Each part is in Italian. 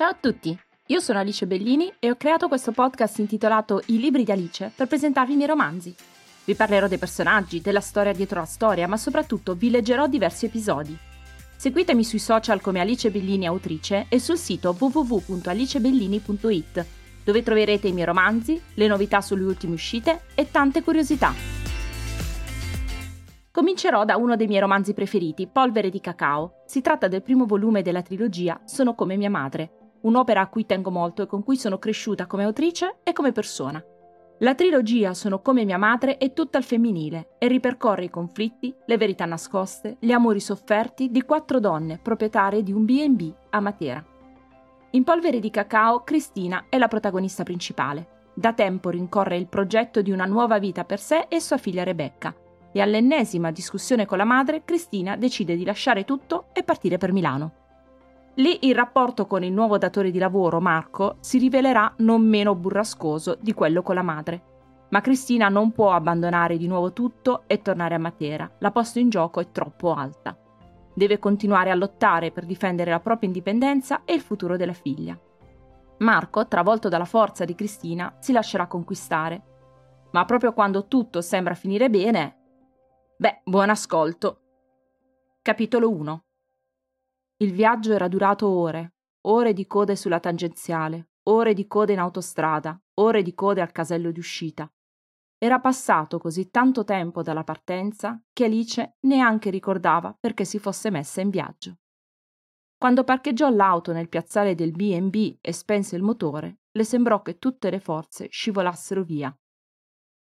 Ciao a tutti, io sono Alice Bellini e ho creato questo podcast intitolato I libri di Alice per presentarvi i miei romanzi. Vi parlerò dei personaggi, della storia dietro la storia, ma soprattutto vi leggerò diversi episodi. Seguitemi sui social come Alice Bellini autrice e sul sito www.alicebellini.it, dove troverete i miei romanzi, le novità sulle ultime uscite e tante curiosità. Comincerò da uno dei miei romanzi preferiti, Polvere di cacao. Si tratta del primo volume della trilogia Sono come mia madre, un'opera a cui tengo molto e con cui sono cresciuta come autrice e come persona. La trilogia Sono come mia madre è tutta al femminile e ripercorre i conflitti, le verità nascoste, gli amori sofferti di quattro donne proprietarie di un B&B a Matera. In Polvere di cacao, Cristina è la protagonista principale. Da tempo rincorre il progetto di una nuova vita per sé e sua figlia Rebecca, e all'ennesima discussione con la madre, Cristina decide di lasciare tutto e partire per Milano. Lì il rapporto con il nuovo datore di lavoro, Marco, si rivelerà non meno burrascoso di quello con la madre. Ma Cristina non può abbandonare di nuovo tutto e tornare a Matera. La posta in gioco è troppo alta. Deve continuare a lottare per difendere la propria indipendenza e il futuro della figlia. Marco, travolto dalla forza di Cristina, si lascerà conquistare. Ma proprio quando tutto sembra finire bene... Beh, buon ascolto. Capitolo 1 il viaggio era durato ore, ore di code sulla tangenziale, ore di code in autostrada, ore di code al casello di uscita. Era passato così tanto tempo dalla partenza che Alice neanche ricordava perché si fosse messa in viaggio. Quando parcheggiò l'auto nel piazzale del B&B e spense il motore, le sembrò che tutte le forze scivolassero via.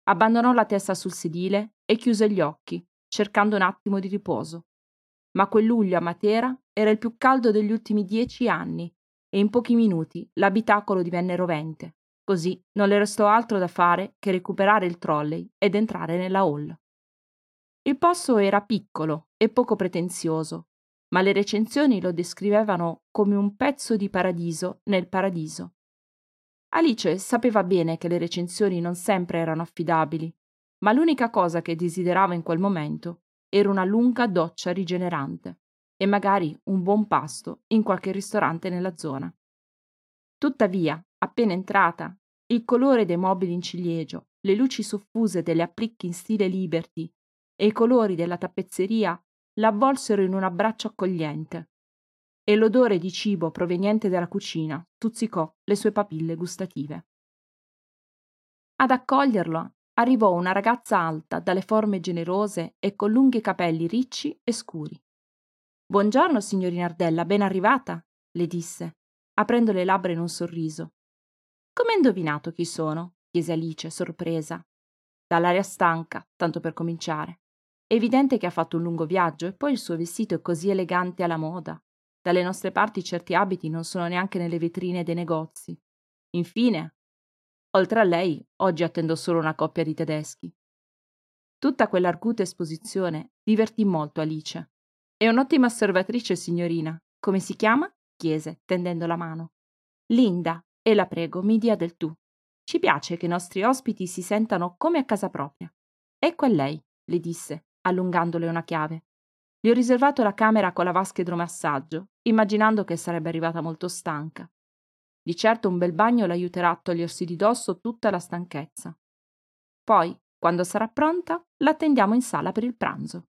Abbandonò la testa sul sedile e chiuse gli occhi, cercando un attimo di riposo ma quel luglio a Matera era il più caldo degli ultimi dieci anni e in pochi minuti l'abitacolo divenne rovente. Così non le restò altro da fare che recuperare il trolley ed entrare nella hall. Il posto era piccolo e poco pretenzioso, ma le recensioni lo descrivevano come un pezzo di paradiso nel paradiso. Alice sapeva bene che le recensioni non sempre erano affidabili, ma l'unica cosa che desiderava in quel momento era una lunga doccia rigenerante e magari un buon pasto in qualche ristorante nella zona. Tuttavia, appena entrata, il colore dei mobili in ciliegio, le luci soffuse delle applicchi in stile Liberty e i colori della tappezzeria l'avvolsero in un abbraccio accogliente e l'odore di cibo proveniente dalla cucina stuzzicò le sue papille gustative. Ad accoglierlo arrivò una ragazza alta, dalle forme generose e con lunghi capelli ricci e scuri. Buongiorno, signorina Ardella, ben arrivata, le disse, aprendo le labbra in un sorriso. Come hai indovinato chi sono? chiese Alice, sorpresa. Dall'aria stanca, tanto per cominciare. È evidente che ha fatto un lungo viaggio e poi il suo vestito è così elegante alla moda. Dalle nostre parti certi abiti non sono neanche nelle vetrine dei negozi. Infine, Oltre a lei, oggi attendo solo una coppia di tedeschi. Tutta quell'arguta esposizione divertì molto Alice. È un'ottima osservatrice, signorina. Come si chiama? chiese, tendendo la mano. Linda, e la prego, mi dia del tu. Ci piace che i nostri ospiti si sentano come a casa propria. Ecco a lei, le disse, allungandole una chiave. Gli ho riservato la camera con la vasca idromassaggio, immaginando che sarebbe arrivata molto stanca. Di certo un bel bagno l'aiuterà a togliersi di dosso tutta la stanchezza. Poi, quando sarà pronta, l'attendiamo in sala per il pranzo.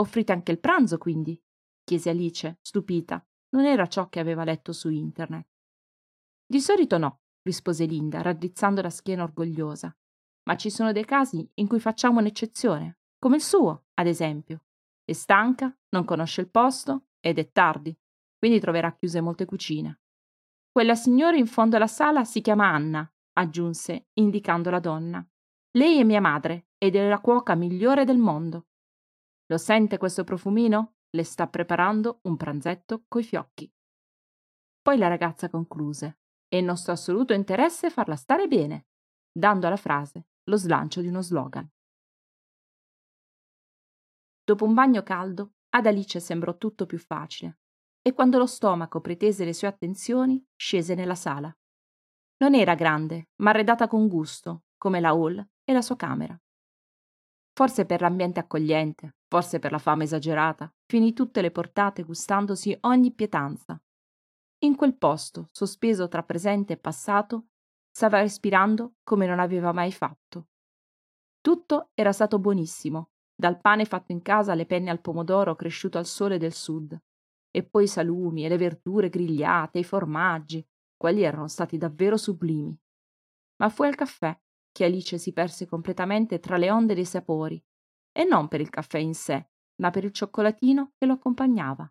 Offrite anche il pranzo, quindi? chiese Alice, stupita. Non era ciò che aveva letto su internet. Di solito no, rispose Linda, raddrizzando la schiena orgogliosa. Ma ci sono dei casi in cui facciamo un'eccezione, come il suo, ad esempio. È stanca, non conosce il posto ed è tardi, quindi troverà chiuse molte cucine. Quella signora in fondo alla sala si chiama Anna, aggiunse, indicando la donna. Lei è mia madre ed è la cuoca migliore del mondo. Lo sente questo profumino? Le sta preparando un pranzetto coi fiocchi. Poi la ragazza concluse. È il nostro assoluto interesse farla stare bene, dando alla frase lo slancio di uno slogan. Dopo un bagno caldo, ad Alice sembrò tutto più facile e quando lo stomaco pretese le sue attenzioni, scese nella sala. Non era grande, ma arredata con gusto, come la hall e la sua camera. Forse per l'ambiente accogliente, forse per la fame esagerata, finì tutte le portate gustandosi ogni pietanza. in quel posto, sospeso tra presente e passato, stava respirando come non aveva mai fatto. Tutto era stato buonissimo, dal pane fatto in casa alle penne al pomodoro cresciuto al sole del sud, e poi i salumi e le verdure grigliate, i formaggi, quelli erano stati davvero sublimi. Ma fu al caffè che Alice si perse completamente tra le onde dei sapori, e non per il caffè in sé, ma per il cioccolatino che lo accompagnava.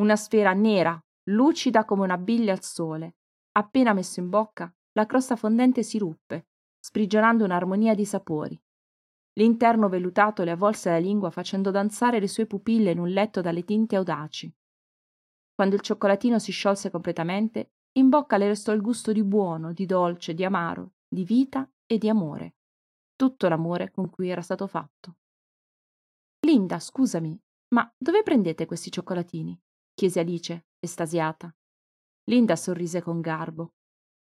Una sfera nera, lucida come una biglia al sole. Appena messo in bocca, la crosta fondente si ruppe, sprigionando un'armonia di sapori. L'interno vellutato le avvolse la lingua facendo danzare le sue pupille in un letto dalle tinte audaci. Quando il cioccolatino si sciolse completamente, in bocca le restò il gusto di buono, di dolce, di amaro, di vita e di amore. Tutto l'amore con cui era stato fatto. Linda, scusami, ma dove prendete questi cioccolatini? chiese Alice, estasiata. Linda sorrise con garbo.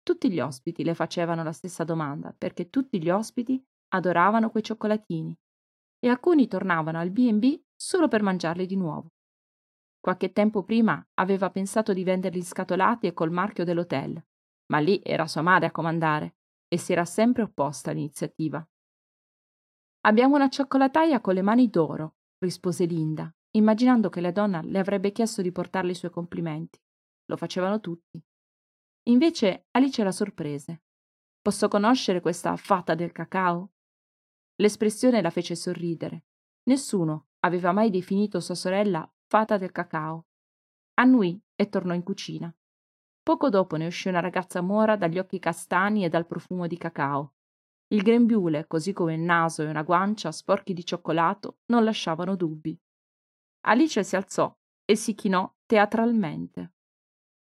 Tutti gli ospiti le facevano la stessa domanda, perché tutti gli ospiti adoravano quei cioccolatini e alcuni tornavano al B&B solo per mangiarli di nuovo. Qualche tempo prima aveva pensato di venderli scatolati e col marchio dell'hotel, ma lì era sua madre a comandare e si era sempre opposta all'iniziativa. Abbiamo una cioccolataia con le mani d'oro, rispose Linda, immaginando che la donna le avrebbe chiesto di portarle i suoi complimenti. Lo facevano tutti. Invece Alice la sorprese. Posso conoscere questa fata del cacao? L'espressione la fece sorridere. Nessuno aveva mai definito sua sorella fata del cacao. Annui e tornò in cucina. Poco dopo ne uscì una ragazza mora dagli occhi castani e dal profumo di cacao. Il grembiule, così come il naso e una guancia sporchi di cioccolato, non lasciavano dubbi. Alice si alzò e si chinò teatralmente.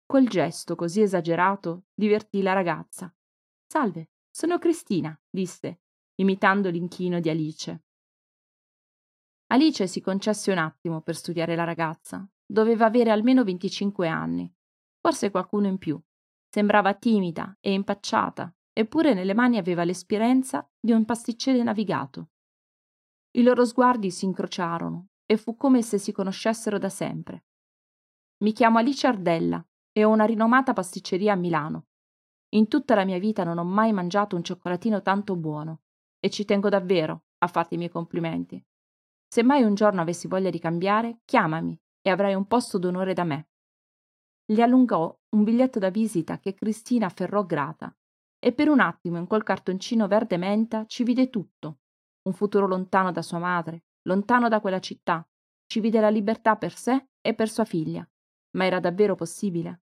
Quel gesto così esagerato divertì la ragazza. Salve, sono Cristina, disse, imitando l'inchino di Alice. Alice si concesse un attimo per studiare la ragazza. Doveva avere almeno 25 anni, forse qualcuno in più. Sembrava timida e impacciata, eppure nelle mani aveva l'esperienza di un pasticcere navigato. I loro sguardi si incrociarono e fu come se si conoscessero da sempre. Mi chiamo Alice Ardella e ho una rinomata pasticceria a Milano. In tutta la mia vita non ho mai mangiato un cioccolatino tanto buono e ci tengo davvero a farti i miei complimenti. Se mai un giorno avessi voglia di cambiare, chiamami e avrai un posto d'onore da me. Gli allungò un biglietto da visita che Cristina afferrò grata e per un attimo in quel cartoncino verde menta ci vide tutto. Un futuro lontano da sua madre, lontano da quella città. Ci vide la libertà per sé e per sua figlia. Ma era davvero possibile?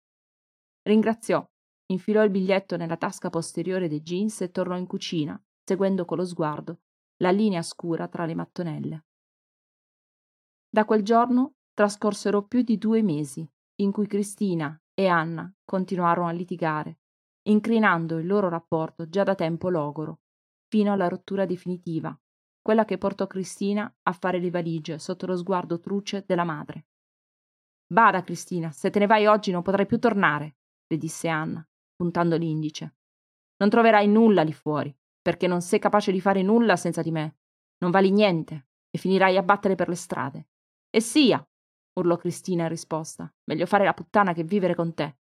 Ringraziò, infilò il biglietto nella tasca posteriore dei jeans e tornò in cucina, seguendo con lo sguardo la linea scura tra le mattonelle. Da quel giorno trascorsero più di due mesi, in cui Cristina e Anna continuarono a litigare, incrinando il loro rapporto già da tempo logoro, fino alla rottura definitiva, quella che portò Cristina a fare le valigie sotto lo sguardo truce della madre. Bada, Cristina, se te ne vai oggi non potrai più tornare, le disse Anna, puntando l'indice. Non troverai nulla lì fuori, perché non sei capace di fare nulla senza di me. Non vali niente e finirai a battere per le strade. E sia, urlò Cristina in risposta, meglio fare la puttana che vivere con te.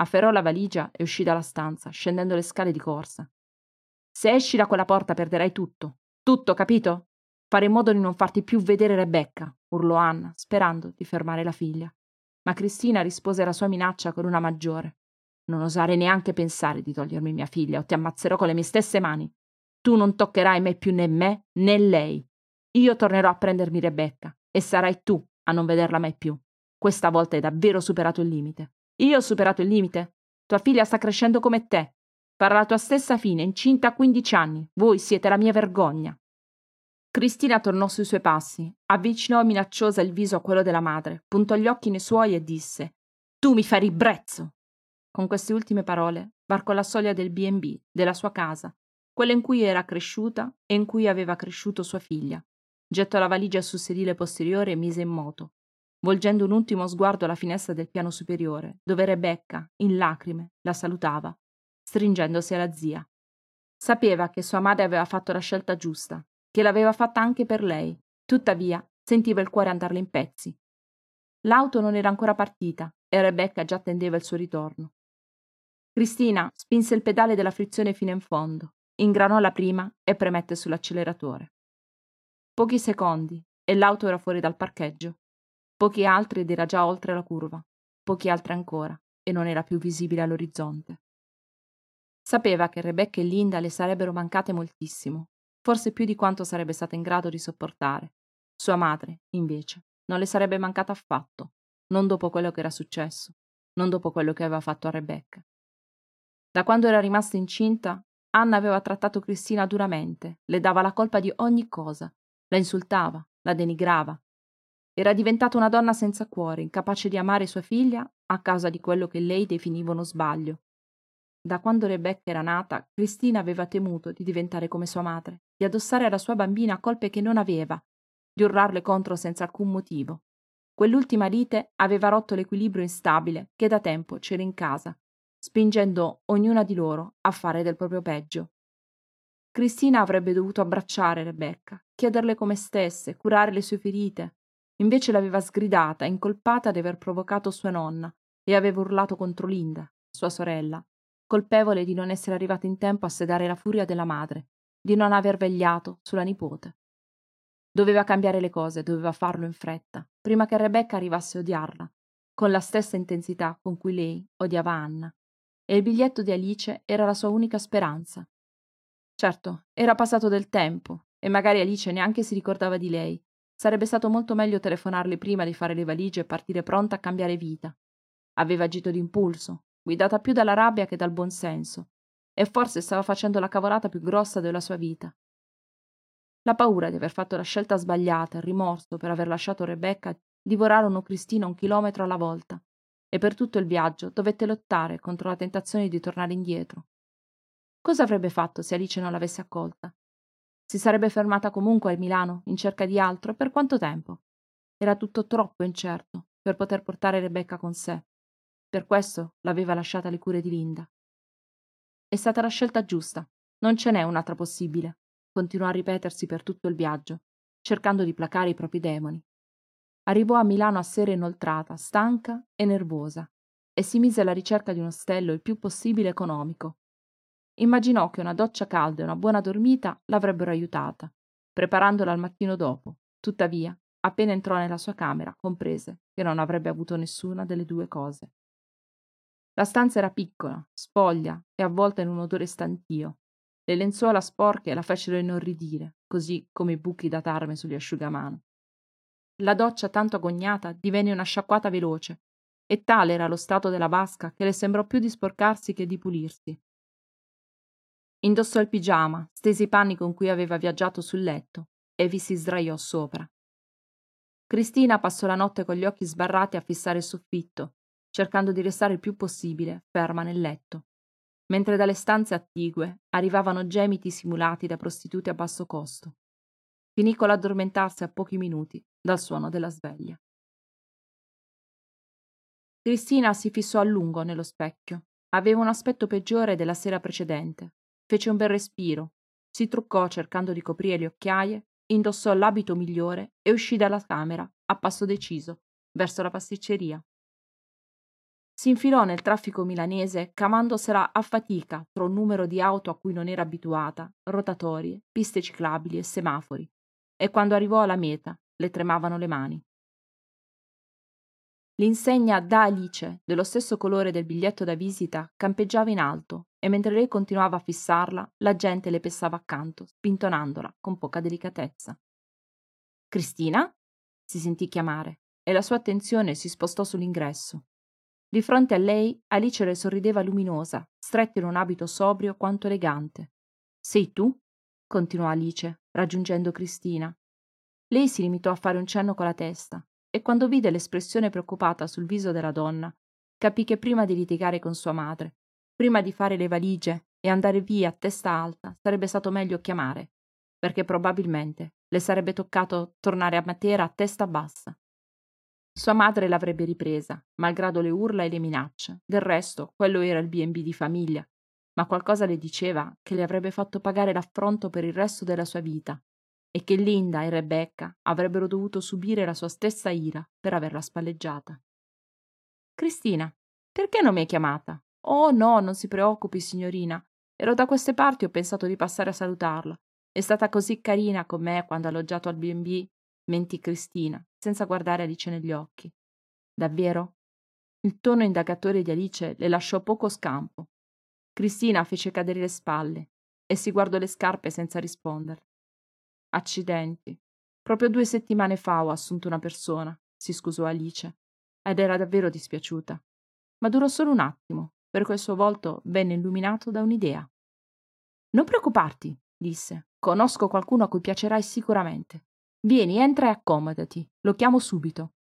Afferrò la valigia e uscì dalla stanza, scendendo le scale di corsa. Se esci da quella porta perderai tutto. Tutto, capito? Fare in modo di non farti più vedere Rebecca, urlò Anna, sperando di fermare la figlia. Ma Cristina rispose alla sua minaccia con una maggiore. Non osare neanche pensare di togliermi mia figlia o ti ammazzerò con le mie stesse mani. Tu non toccherai mai più né me né lei. Io tornerò a prendermi Rebecca e sarai tu a non vederla mai più. Questa volta hai davvero superato il limite. Io ho superato il limite. Tua figlia sta crescendo come te. Farà la tua stessa fine, incinta a 15 anni. Voi siete la mia vergogna. Cristina tornò sui suoi passi, avvicinò minacciosa il viso a quello della madre, puntò gli occhi nei suoi e disse: Tu mi fai ribrezzo! Con queste ultime parole varcò la soglia del BB, della sua casa, quella in cui era cresciuta e in cui aveva cresciuto sua figlia. Gettò la valigia sul sedile posteriore e mise in moto volgendo un ultimo sguardo alla finestra del piano superiore, dove Rebecca, in lacrime, la salutava, stringendosi alla zia. Sapeva che sua madre aveva fatto la scelta giusta, che l'aveva fatta anche per lei, tuttavia sentiva il cuore andarle in pezzi. L'auto non era ancora partita e Rebecca già attendeva il suo ritorno. Cristina spinse il pedale della frizione fino in fondo, ingranò la prima e premette sull'acceleratore. Pochi secondi e l'auto era fuori dal parcheggio. Pochi altri ed era già oltre la curva. Pochi altri ancora e non era più visibile all'orizzonte. Sapeva che Rebecca e Linda le sarebbero mancate moltissimo, forse più di quanto sarebbe stata in grado di sopportare. Sua madre, invece, non le sarebbe mancata affatto, non dopo quello che era successo, non dopo quello che aveva fatto a Rebecca. Da quando era rimasta incinta, Anna aveva trattato Cristina duramente, le dava la colpa di ogni cosa, la insultava, la denigrava. Era diventata una donna senza cuore, incapace di amare sua figlia a causa di quello che lei definiva uno sbaglio. Da quando Rebecca era nata, Cristina aveva temuto di diventare come sua madre, di addossare alla sua bambina colpe che non aveva, di urlarle contro senza alcun motivo. Quell'ultima lite aveva rotto l'equilibrio instabile che da tempo c'era in casa, spingendo ognuna di loro a fare del proprio peggio. Cristina avrebbe dovuto abbracciare Rebecca, chiederle come stesse, curare le sue ferite. Invece l'aveva sgridata, incolpata di aver provocato sua nonna, e aveva urlato contro Linda, sua sorella, colpevole di non essere arrivata in tempo a sedare la furia della madre, di non aver vegliato sulla nipote. Doveva cambiare le cose, doveva farlo in fretta, prima che Rebecca arrivasse a odiarla, con la stessa intensità con cui lei odiava Anna. E il biglietto di Alice era la sua unica speranza. Certo, era passato del tempo, e magari Alice neanche si ricordava di lei. Sarebbe stato molto meglio telefonarle prima di fare le valigie e partire pronta a cambiare vita. Aveva agito d'impulso, guidata più dalla rabbia che dal buon senso, e forse stava facendo la cavolata più grossa della sua vita. La paura di aver fatto la scelta sbagliata, il rimorso per aver lasciato Rebecca, divorarono Cristina un chilometro alla volta e per tutto il viaggio dovette lottare contro la tentazione di tornare indietro. Cosa avrebbe fatto se Alice non l'avesse accolta? Si sarebbe fermata comunque a Milano in cerca di altro e per quanto tempo? Era tutto troppo incerto per poter portare Rebecca con sé. Per questo l'aveva lasciata alle cure di Linda. È stata la scelta giusta, non ce n'è un'altra possibile continuò a ripetersi per tutto il viaggio, cercando di placare i propri demoni. Arrivò a Milano a sera inoltrata, stanca e nervosa, e si mise alla ricerca di un ostello il più possibile economico. Immaginò che una doccia calda e una buona dormita l'avrebbero aiutata, preparandola al mattino dopo. Tuttavia, appena entrò nella sua camera, comprese che non avrebbe avuto nessuna delle due cose. La stanza era piccola, spoglia e avvolta in un odore stantio, le lenzuola sporche la fecero inorridire, così come i buchi da tarme sugli asciugamano. La doccia tanto agognata divenne una sciacquata veloce, e tale era lo stato della vasca che le sembrò più di sporcarsi che di pulirsi. Indossò il pigiama, stese i panni con cui aveva viaggiato sul letto e vi si sdraiò sopra. Cristina passò la notte con gli occhi sbarrati a fissare il soffitto, cercando di restare il più possibile ferma nel letto mentre dalle stanze attigue arrivavano gemiti simulati da prostitute a basso costo. Finì con l'addormentarsi a pochi minuti dal suono della sveglia. Cristina si fissò a lungo nello specchio. Aveva un aspetto peggiore della sera precedente. Fece un bel respiro, si truccò cercando di coprire le occhiaie, indossò l'abito migliore e uscì dalla camera a passo deciso verso la pasticceria si infilò nel traffico milanese cavandosela a fatica tra un numero di auto a cui non era abituata, rotatorie, piste ciclabili e semafori, e quando arrivò alla meta le tremavano le mani. L'insegna da Alice, dello stesso colore del biglietto da visita, campeggiava in alto e mentre lei continuava a fissarla, la gente le pessava accanto, spintonandola con poca delicatezza. Cristina? si sentì chiamare e la sua attenzione si spostò sull'ingresso. Di fronte a lei Alice le sorrideva luminosa, stretta in un abito sobrio quanto elegante. Sei tu? continuò Alice, raggiungendo Cristina. Lei si limitò a fare un cenno con la testa e quando vide l'espressione preoccupata sul viso della donna, capì che prima di litigare con sua madre, prima di fare le valigie e andare via a testa alta, sarebbe stato meglio chiamare, perché probabilmente le sarebbe toccato tornare a Matera a testa bassa sua madre l'avrebbe ripresa, malgrado le urla e le minacce. Del resto, quello era il BB di famiglia. Ma qualcosa le diceva che le avrebbe fatto pagare l'affronto per il resto della sua vita. E che Linda e Rebecca avrebbero dovuto subire la sua stessa ira per averla spalleggiata. Cristina, perché non mi hai chiamata? Oh no, non si preoccupi, signorina. Ero da queste parti e ho pensato di passare a salutarla. È stata così carina con me quando ha alloggiato al B&B, mentì Cristina, senza guardare Alice negli occhi. Davvero? Il tono indagatore di Alice le lasciò poco scampo. Cristina fece cadere le spalle e si guardò le scarpe senza rispondere. Accidenti. Proprio due settimane fa ho assunto una persona, si scusò Alice, ed era davvero dispiaciuta. Ma durò solo un attimo, perché il suo volto venne illuminato da un'idea. Non preoccuparti, disse. Conosco qualcuno a cui piacerai sicuramente. Vieni, entra e accomodati. Lo chiamo subito.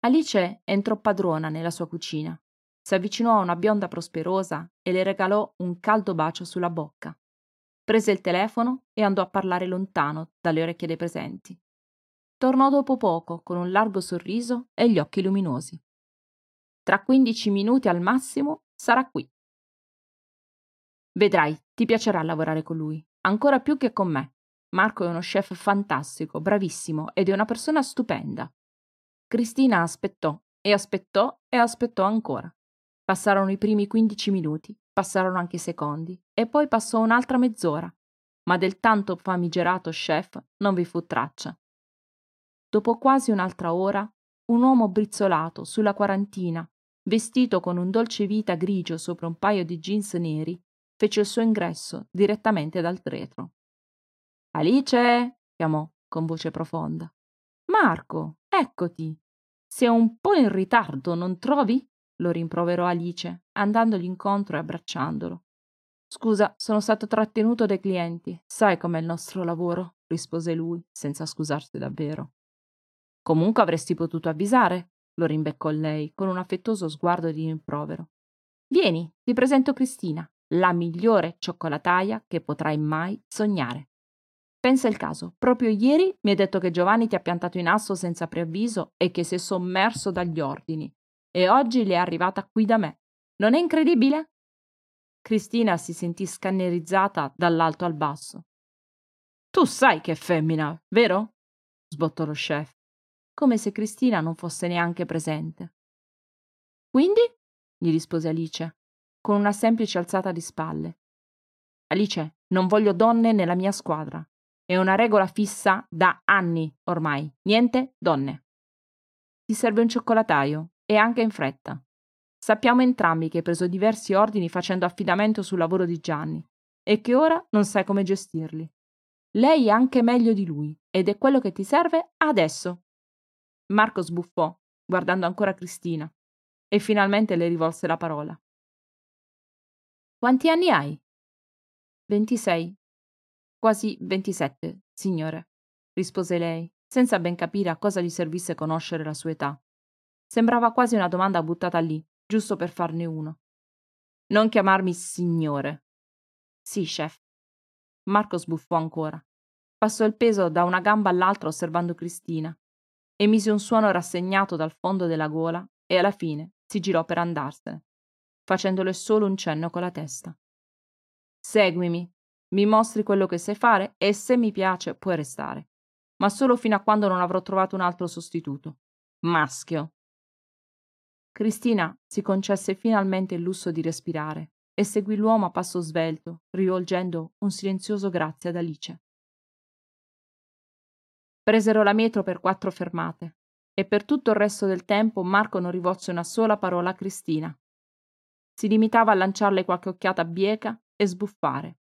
Alice entrò padrona nella sua cucina. Si avvicinò a una bionda prosperosa e le regalò un caldo bacio sulla bocca. Prese il telefono e andò a parlare lontano dalle orecchie dei presenti. Tornò dopo poco con un largo sorriso e gli occhi luminosi. Tra quindici minuti al massimo sarà qui. Vedrai, ti piacerà lavorare con lui, ancora più che con me. Marco è uno chef fantastico, bravissimo ed è una persona stupenda. Cristina aspettò e aspettò e aspettò ancora. Passarono i primi 15 minuti, passarono anche i secondi e poi passò un'altra mezz'ora, ma del tanto famigerato chef non vi fu traccia. Dopo quasi un'altra ora, un uomo brizzolato sulla quarantina, vestito con un dolce vita grigio sopra un paio di jeans neri, fece il suo ingresso direttamente dal retro. Alice! chiamò con voce profonda. Marco, eccoti. Sei un po' in ritardo, non trovi? Lo rimproverò Alice, andandogli incontro e abbracciandolo. Scusa, sono stato trattenuto dai clienti. Sai com'è il nostro lavoro, rispose lui, senza scusarsi davvero. Comunque avresti potuto avvisare, lo rimbeccò lei, con un affettuoso sguardo di rimprovero. Vieni, ti presento Cristina, la migliore cioccolataia che potrai mai sognare. Pensa il caso, proprio ieri mi hai detto che Giovanni ti ha piantato in asso senza preavviso e che sei sommerso dagli ordini. E oggi le è arrivata qui da me. Non è incredibile? Cristina si sentì scannerizzata dall'alto al basso. Tu sai che è femmina, vero? sbottò lo chef, come se Cristina non fosse neanche presente. Quindi? gli rispose Alice, con una semplice alzata di spalle. Alice, non voglio donne nella mia squadra. È una regola fissa da anni ormai. Niente donne. Ti serve un cioccolataio e anche in fretta. Sappiamo entrambi che hai preso diversi ordini facendo affidamento sul lavoro di Gianni e che ora non sai come gestirli. Lei è anche meglio di lui ed è quello che ti serve adesso. Marco sbuffò, guardando ancora Cristina, e finalmente le rivolse la parola. Quanti anni hai? Ventisei, Quasi ventisette, signore, rispose lei, senza ben capire a cosa gli servisse conoscere la sua età. Sembrava quasi una domanda buttata lì, giusto per farne uno. Non chiamarmi signore. Sì, chef. Marco sbuffò ancora. Passò il peso da una gamba all'altra osservando Cristina. Emise un suono rassegnato dal fondo della gola e alla fine si girò per andarsene, facendole solo un cenno con la testa. Seguimi, mi mostri quello che sai fare e se mi piace puoi restare. Ma solo fino a quando non avrò trovato un altro sostituto. Maschio. Cristina si concesse finalmente il lusso di respirare e seguì l'uomo a passo svelto, rivolgendo un silenzioso grazie ad Alice. Presero la metro per quattro fermate e per tutto il resto del tempo Marco non rivolse una sola parola a Cristina. Si limitava a lanciarle qualche occhiata bieca e sbuffare,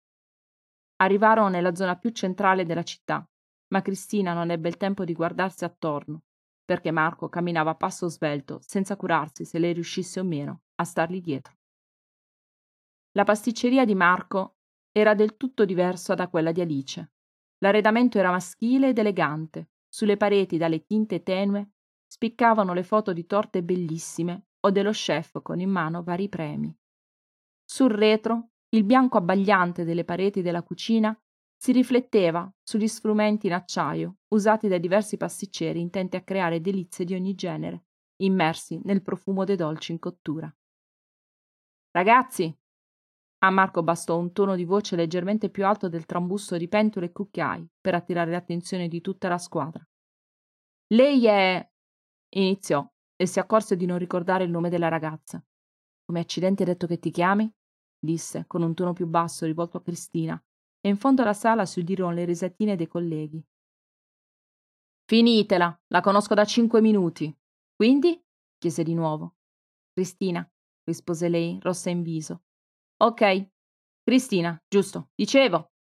Arrivarono nella zona più centrale della città, ma Cristina non ebbe il tempo di guardarsi attorno, perché Marco camminava a passo svelto, senza curarsi se lei riuscisse o meno a stargli dietro. La pasticceria di Marco era del tutto diversa da quella di Alice. L'arredamento era maschile ed elegante. Sulle pareti, dalle tinte tenue, spiccavano le foto di torte bellissime o dello chef con in mano vari premi. Sul retro il bianco abbagliante delle pareti della cucina si rifletteva sugli strumenti in acciaio usati dai diversi pasticceri intenti a creare delizie di ogni genere, immersi nel profumo dei dolci in cottura. Ragazzi, A Marco bastò un tono di voce leggermente più alto del trambusto di pentole e cucchiai per attirare l'attenzione di tutta la squadra. Lei è. iniziò e si accorse di non ricordare il nome della ragazza. Come accidenti hai detto che ti chiami? disse con un tono più basso rivolto a Cristina, e in fondo alla sala si udirono le risatine dei colleghi. Finitela, la conosco da cinque minuti. Quindi? chiese di nuovo. Cristina, rispose lei, rossa in viso. Ok, Cristina, giusto, dicevo.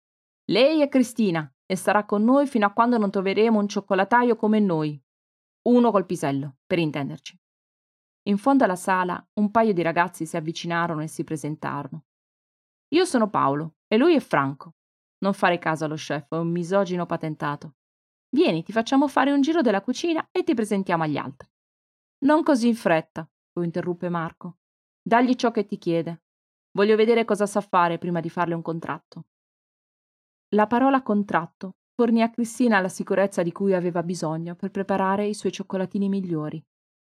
Lei è Cristina e starà con noi fino a quando non troveremo un cioccolataio come noi. Uno col pisello, per intenderci. In fondo alla sala un paio di ragazzi si avvicinarono e si presentarono. Io sono Paolo e lui è Franco. Non fare caso allo chef, è un misogino patentato. Vieni, ti facciamo fare un giro della cucina e ti presentiamo agli altri. Non così in fretta, lo interruppe Marco. Dagli ciò che ti chiede. Voglio vedere cosa sa fare prima di farle un contratto. La parola contratto fornì a Cristina la sicurezza di cui aveva bisogno per preparare i suoi cioccolatini migliori,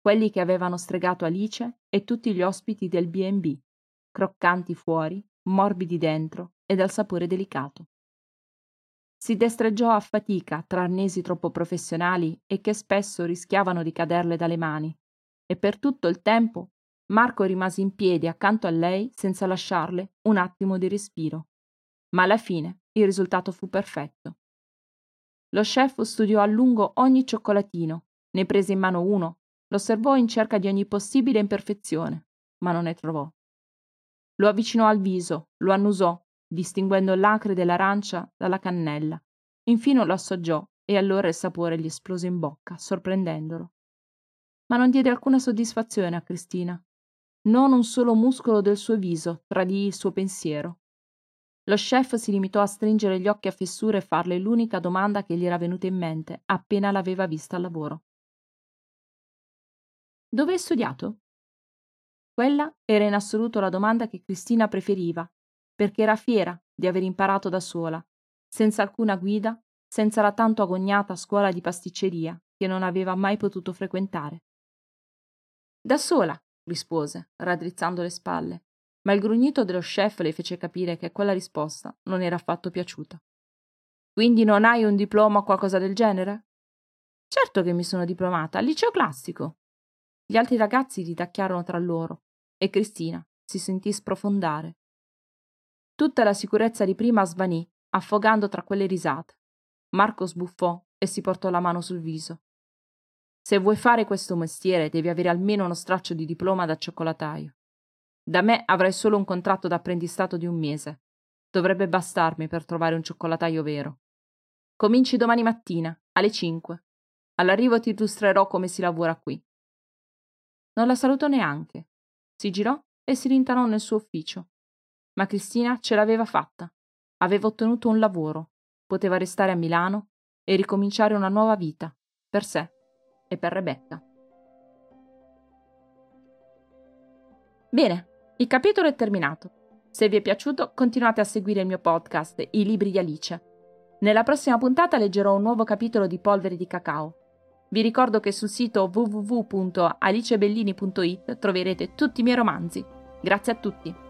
quelli che avevano stregato Alice e tutti gli ospiti del B&B, croccanti fuori, morbidi dentro e dal sapore delicato. Si destreggiò a fatica tra arnesi troppo professionali e che spesso rischiavano di caderle dalle mani, e per tutto il tempo Marco rimase in piedi accanto a lei senza lasciarle un attimo di respiro. Ma alla fine il risultato fu perfetto. Lo chef studiò a lungo ogni cioccolatino, ne prese in mano uno, lo osservò in cerca di ogni possibile imperfezione, ma non ne trovò. Lo avvicinò al viso, lo annusò, distinguendo l'acre dell'arancia dalla cannella. Infine lo assaggiò e allora il sapore gli esplose in bocca, sorprendendolo. Ma non diede alcuna soddisfazione a Cristina. Non un solo muscolo del suo viso tradiì il suo pensiero. Lo chef si limitò a stringere gli occhi a fessura e farle l'unica domanda che gli era venuta in mente appena l'aveva vista al lavoro. Dove hai studiato? Quella era in assoluto la domanda che Cristina preferiva, perché era fiera di aver imparato da sola, senza alcuna guida, senza la tanto agognata scuola di pasticceria che non aveva mai potuto frequentare. Da sola, rispose, raddrizzando le spalle ma il grugnito dello chef le fece capire che quella risposta non era affatto piaciuta. Quindi non hai un diploma o qualcosa del genere? Certo che mi sono diplomata, al liceo classico. Gli altri ragazzi ridacchiarono tra loro e Cristina si sentì sprofondare. Tutta la sicurezza di prima svanì, affogando tra quelle risate. Marco sbuffò e si portò la mano sul viso. Se vuoi fare questo mestiere devi avere almeno uno straccio di diploma da cioccolataio. Da me avrai solo un contratto d'apprendistato di un mese. Dovrebbe bastarmi per trovare un cioccolataio vero. Cominci domani mattina, alle 5. All'arrivo ti illustrerò come si lavora qui. Non la salutò neanche. Si girò e si rintanò nel suo ufficio. Ma Cristina ce l'aveva fatta. Aveva ottenuto un lavoro. Poteva restare a Milano e ricominciare una nuova vita, per sé e per Rebecca. Bene, il capitolo è terminato. Se vi è piaciuto, continuate a seguire il mio podcast, I libri di Alice. Nella prossima puntata leggerò un nuovo capitolo di Polvere di cacao. Vi ricordo che sul sito www.alicebellini.it troverete tutti i miei romanzi. Grazie a tutti.